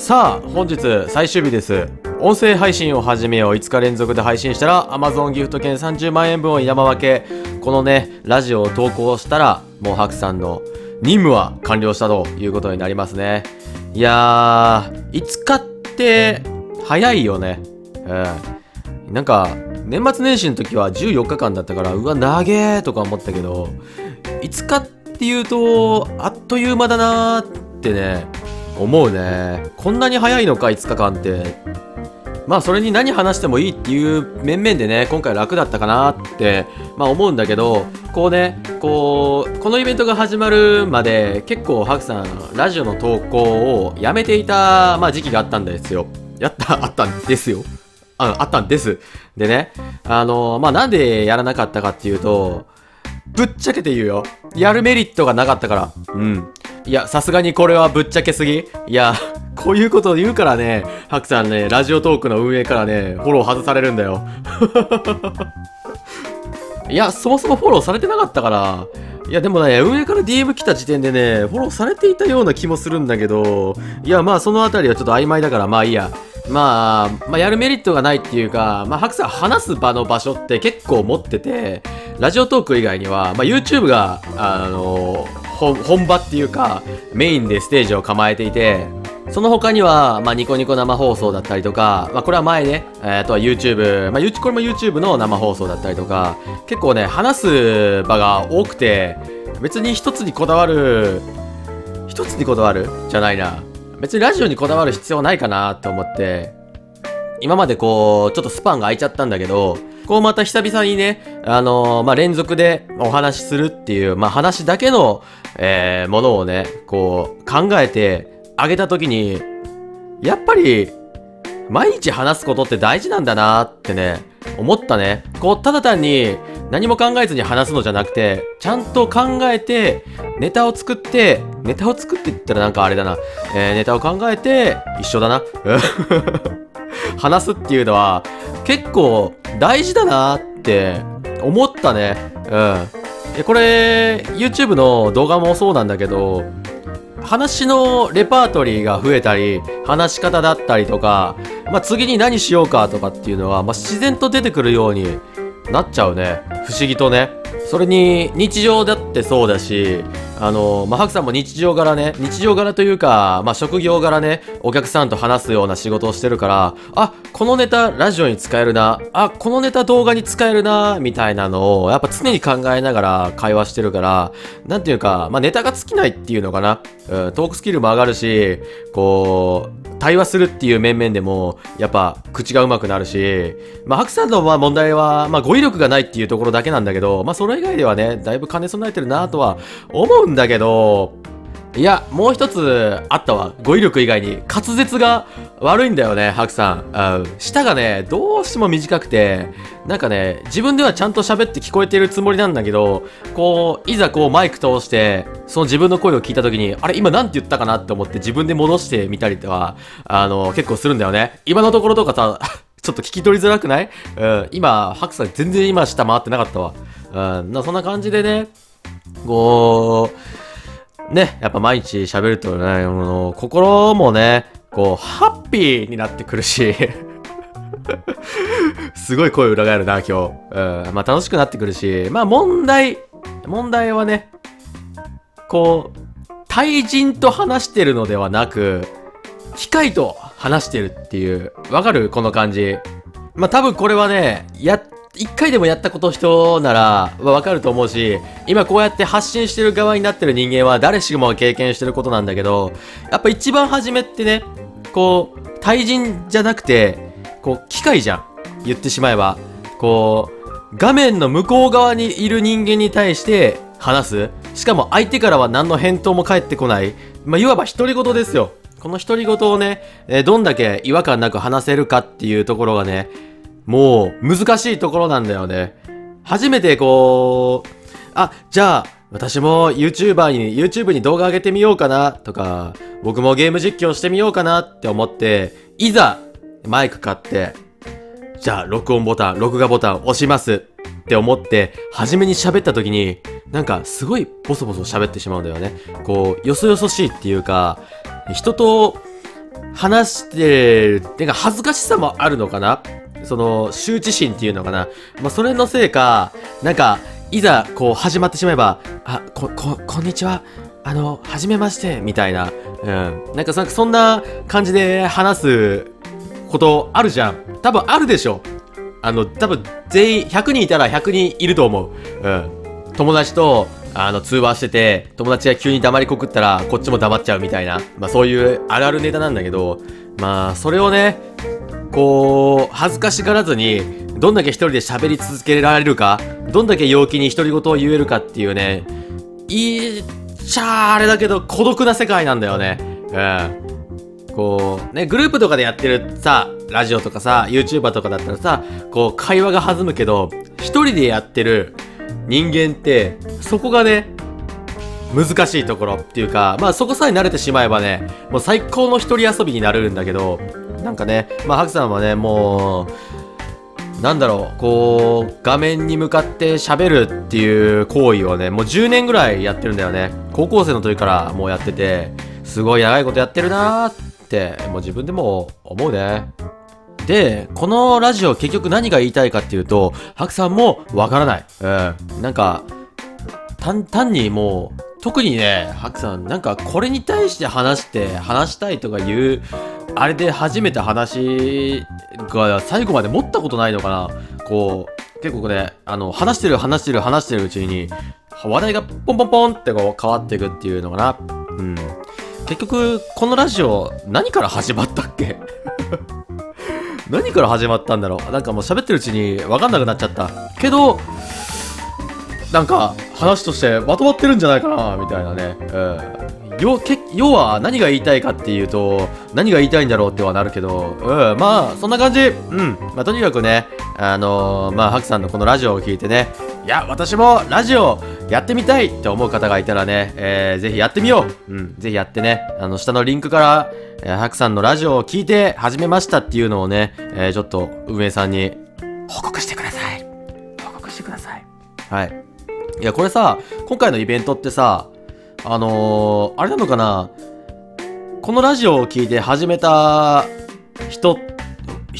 さあ本日最終日です。音声配信を始めよう。5日連続で配信したら Amazon ギフト券30万円分を山分け。このねラジオを投稿したらもうハクさんの任務は完了したということになりますね。いやー5日って早いよね。うんなんか年末年始の時は14日間だったからうわ長えとか思ったけど5日っていうとあっという間だなーってね思うね。こんなに早いのか5日間って。まあそれに何話してもいいっていう面々でね今回楽だったかなってまあ思うんだけどこうねこうこのイベントが始まるまで結構ハクさんラジオの投稿をやめていた、まあ、時期があったんですよ。やったあったんですよ。ああったんです。でねあのまあなんでやらなかったかっていうとぶっちゃけて言うよ。やるメリットがなかったから。うん。いや、さすがにこれはぶっちゃけすぎ。いや、こういうことを言うからね、ハクさんね、ラジオトークの運営からね、フォロー外されるんだよ。いや、そもそもフォローされてなかったから、いや、でもね、運営から DM 来た時点でね、フォローされていたような気もするんだけど、いや、まあそのあたりはちょっと曖昧だから、まあいいや。まあ、まあ、やるメリットがないっていうか、まあ、ハクさん話す場の場所って結構持ってて、ラジオトーク以外には、まあ、YouTube が、あの本場っていうかメインでステージを構えていてその他には、まあ、ニコニコ生放送だったりとか、まあ、これは前ね、えー、あとは YouTube、まあ、これも YouTube の生放送だったりとか、結構ね、話す場が多くて、別に一つにこだわる、一つにこだわるじゃないな。別にラジオにこだわる必要ないかなと思って、今までこう、ちょっとスパンが空いちゃったんだけど、こうまた久々にね、あのー、まあ、連続でお話しするっていう、まあ、話だけの、えー、ものをね、こう考えてあげた時に、やっぱり、毎日話すことって大事なんだなってね、思ったね。こう、ただ単に何も考えずに話すのじゃなくて、ちゃんと考えて、ネタを作って、ネタを作って言ったらなんかあれだな。えー、ネタを考えて、一緒だな。話すっていうのは結構大事だなって思ったね。うん。これ YouTube の動画もそうなんだけど話のレパートリーが増えたり話し方だったりとか、まあ、次に何しようかとかっていうのは、まあ、自然と出てくるようになっちゃうね不思議とねそれに日常だってそうだしあの、まあ、ハクさんも日常柄ね、日常柄というか、まあ、職業柄ね、お客さんと話すような仕事をしてるから、あ、このネタラジオに使えるな、あ、このネタ動画に使えるな、みたいなのを、やっぱ常に考えながら会話してるから、なんていうか、まあ、ネタが尽きないっていうのかな。うん、トークスキルも上がるし、こう、対話するっていう面々でも、やっぱ口が上手くなるし、まあ、ハクさんの問題は、まあ、語彙力がないっていうところだけなんだけど、まあ、それ以外ではね、だいぶ兼ね備えてるなとは思うんだけど、いや、もう一つあったわ。語彙力以外に滑舌が悪いんだよね、ハクさん。舌がね、どうしても短くて、なんかね、自分ではちゃんと喋って聞こえてるつもりなんだけど、こう、いざこうマイク通して、その自分の声を聞いた時に、あれ、今なんて言ったかなって思って自分で戻してみたりとか、あの、結構するんだよね。今のところとかさ、ちょっと聞き取りづらくない？うん、今、ハクさん全然今下回ってなかったわ。うん、そんな感じでね、こう、ね、やっぱ毎日喋るとね、の心もね、こう、ハッピーになってくるし。すごい声裏返るな、今日。うん、まあ楽しくなってくるし、まあ問題、問題はね、こう、対人と話してるのではなく、機械と話してるっていう、わかる？この感じ。まあ多分これはね、やっ一回でもやったこと人ならわかると思うし、今こうやって発信してる側になってる人間は誰しもが経験してることなんだけど、やっぱ一番初めってね、こう、対人じゃなくて、こう、機械じゃん。言ってしまえば。こう、画面の向こう側にいる人間に対して話す。しかも相手からは何の返答も返ってこない。まあ、いわば独り言ですよ。この独り言をね、どんだけ違和感なく話せるかっていうところがね、もう難しいところなんだよね。初めてこう、あ、じゃあ、私も YouTuber に、YouTube に動画上げてみようかなとか、僕もゲーム実況してみようかなって思って、いざ、マイク買って、じゃあ、録音ボタン、録画ボタン押しますって思って、初めに喋った時に、なんかすごいボソボソ喋ってしまうんだよね。こう、よそよそしいっていうか、人と話してる、てか恥ずかしさもあるのかなその、羞恥心っていうのかな。まあ、それのせいか、なんか、いざ、こう、始まってしまえば、あ、こ、こ、こんにちは。あの、はじめまして、みたいな。うん。なんかそ、んな感じで話すことあるじゃん。多分あるでしょ。あの、多分全員、100人いたら100人いると思う。うん。友達と、あの、通話してて、友達が急に黙りこくったら、こっちも黙っちゃうみたいな。まあそういうあるあるネタなんだけど、まあ、それをね、こう、恥ずかしがらずに、どんだけ一人で喋り続けられるか、どんだけ陽気に独り言を言えるかっていうね、いっちゃあれだけど孤独な世界なんだよね。うん。こう、ね、グループとかでやってるさ、ラジオとかさ、YouTuber とかだったらさ、こう、会話が弾むけど、一人でやってる人間って、そこがね、難しいところっていうか、まあそこさえ慣れてしまえばね、もう最高の一人遊びになるんだけど、なんかね、まあハクさんはね、もう、なんだろう、こう、画面に向かって喋るっていう行為をね、もう10年ぐらいやってるんだよね。高校生の時からもうやってて、すごい長いことやってるなーって、もう自分でも思うね。で、このラジオ結局何が言いたいかっていうと、ハクさんもわからない。うん。なんか、単、単にもう、特にね、ハクさん、なんかこれに対して話して、話したいとか言う、あれで初めて話が最後まで持ったことないのかな？こう、結構ね、あの、話してる話してる話してるうちに、話題がポンポンポンってこう変わっていくっていうのかな？うん。結局、このラジオ、何から始まったっけ？何から始まったんだろう？なんかもう喋ってるうちに分かんなくなっちゃった。けど、なんか話としてまとまってるんじゃないかなみたいなね。うん。要け要は何が言いたいかっていうと、何が言いたいんだろうってはなるけど、うん、まあ、そんな感じ。うん。まあ、とにかくね、あのー、まあ、ハクさんのこのラジオを聞いてね、いや、私もラジオやってみたいって思う方がいたらね、えー、ぜひやってみよう。うん、ぜひやってね、あの、下のリンクから、えー、ハクさんのラジオを聞いて始めましたっていうのをね、えー、ちょっと運営さんに報告してください。報告してください。はい。いや、これさ、今回のイベントってさ、あのー、あれなのかな？このラジオを聞いて始めた人、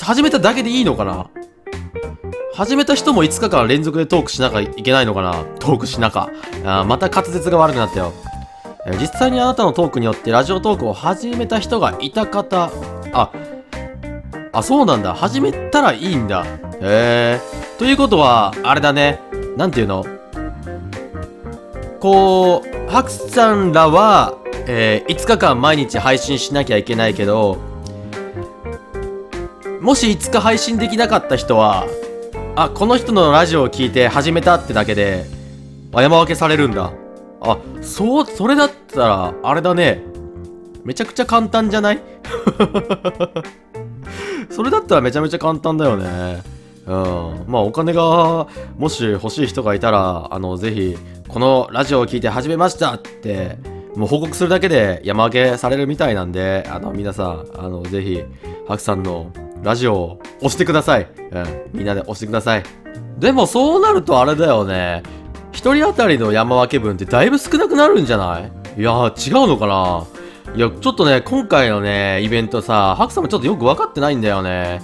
始めただけでいいのかな？始めた人も5日間連続でトークしなきゃいけないのかな？トークしなか。あまた滑舌が悪くなったよ。実際にあなたのトークによってラジオトークを始めた人がいた方、あ、あ、そうなんだ。始めたらいいんだ。へえ。ということは、あれだね。なんていうの？こう、ハクさんらは、えー、5日間毎日配信しなきゃいけないけど、もし5日配信できなかった人は、あ、この人のラジオを聞いて始めたってだけで、山分けされるんだ。あ、そう、それだったら、あれだね。めちゃくちゃ簡単じゃない？それだったらめちゃめちゃ簡単だよね。うん。まあ、お金が、もし欲しい人がいたら、あの、ぜひ、このラジオを聞いて始めましたって、もう報告するだけで山分けされるみたいなんで、あの、皆さん、あの、ぜひ、ハクさんのラジオを押してください。うん。みんなで押してください。でも、そうなるとあれだよね。一人当たりの山分け分ってだいぶ少なくなるんじゃない？いや、違うのかな？いや、ちょっとね、今回のね、イベントさ、ハクさんもちょっとよく分かってないんだよね。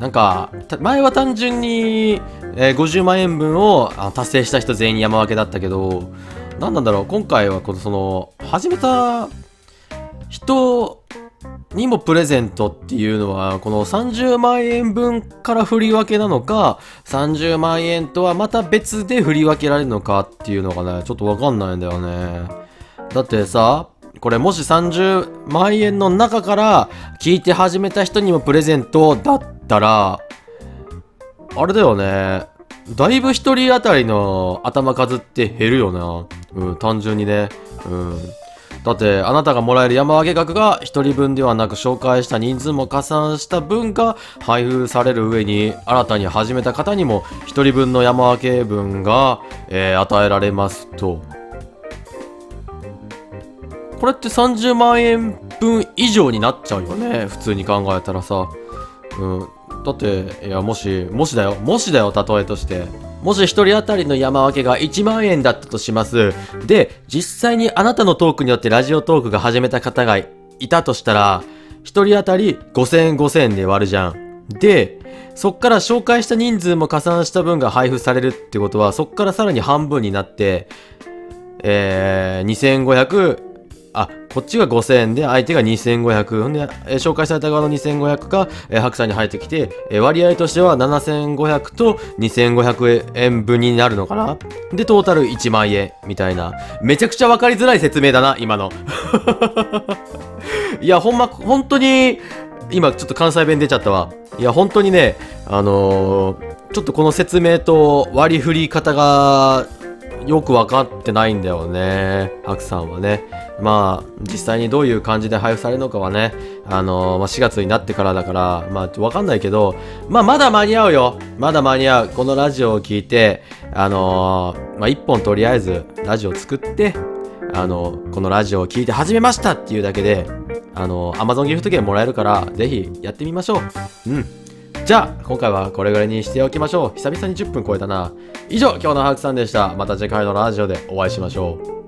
なんか、前は単純に、えー、50万円分をあ達成した人全員山分けだったけど、何なんだろう、今回はこの、その、始めた人にもプレゼントっていうのは、この30万円分から振り分けなのか、30万円とはまた別で振り分けられるのかっていうのがね、ちょっとわかんないんだよね。だってさ、これもし30万円の中から聞いて始めた人にもプレゼントだったら、あれだよね。だいぶ一人当たりの頭数って減るよな。うん、単純にね。うん。だって、あなたがもらえる山分け額が一人分ではなく紹介した人数も加算した分が配布される上に、新たに始めた方にも一人分の山分け分が、えー、与えられますと。これって30万円分以上になっちゃうよね。普通に考えたらさ。うん。だって、いや、もし、もしだよ。もしだよ、例えとして。もし1人当たりの山分けが1万円だったとします。で、実際にあなたのトークによってラジオトークが始めた方がいたとしたら、1人当たり5000円5000円で割るじゃん。で、そっから紹介した人数も加算した分が配布されるってことは、そっからさらに半分になって、えー、2500、あ、こっちが5000円で、相手が2500。で、えー、紹介された側の2500が、えー、白さんに入ってきて、えー、割合としては7500と2500円分になるのかなで、トータル1万円、みたいな。めちゃくちゃわかりづらい説明だな、今の。いや、ほんま、本当に、今ちょっと関西弁出ちゃったわ。いや、本当にね、あのー、ちょっとこの説明と割り振り方がよく分かってないんだよね。白さんはね。まあ、実際にどういう感じで配布されるのかはね、あのー、まあ、4月になってからだから、まあ、分かんないけど、まあ、まだ間に合うよ。まだ間に合う。このラジオを聞いて、あのー、まあ、一本とりあえずラジオ作って、あのー、このラジオを聞いて始めましたっていうだけで、あの、Amazon ギフト券もらえるから、ぜひやってみましょう。うん。じゃあ、今回はこれぐらいにしておきましょう。久々に10分超えたな。以上、今日のハークさんでした。また次回のラジオでお会いしましょう。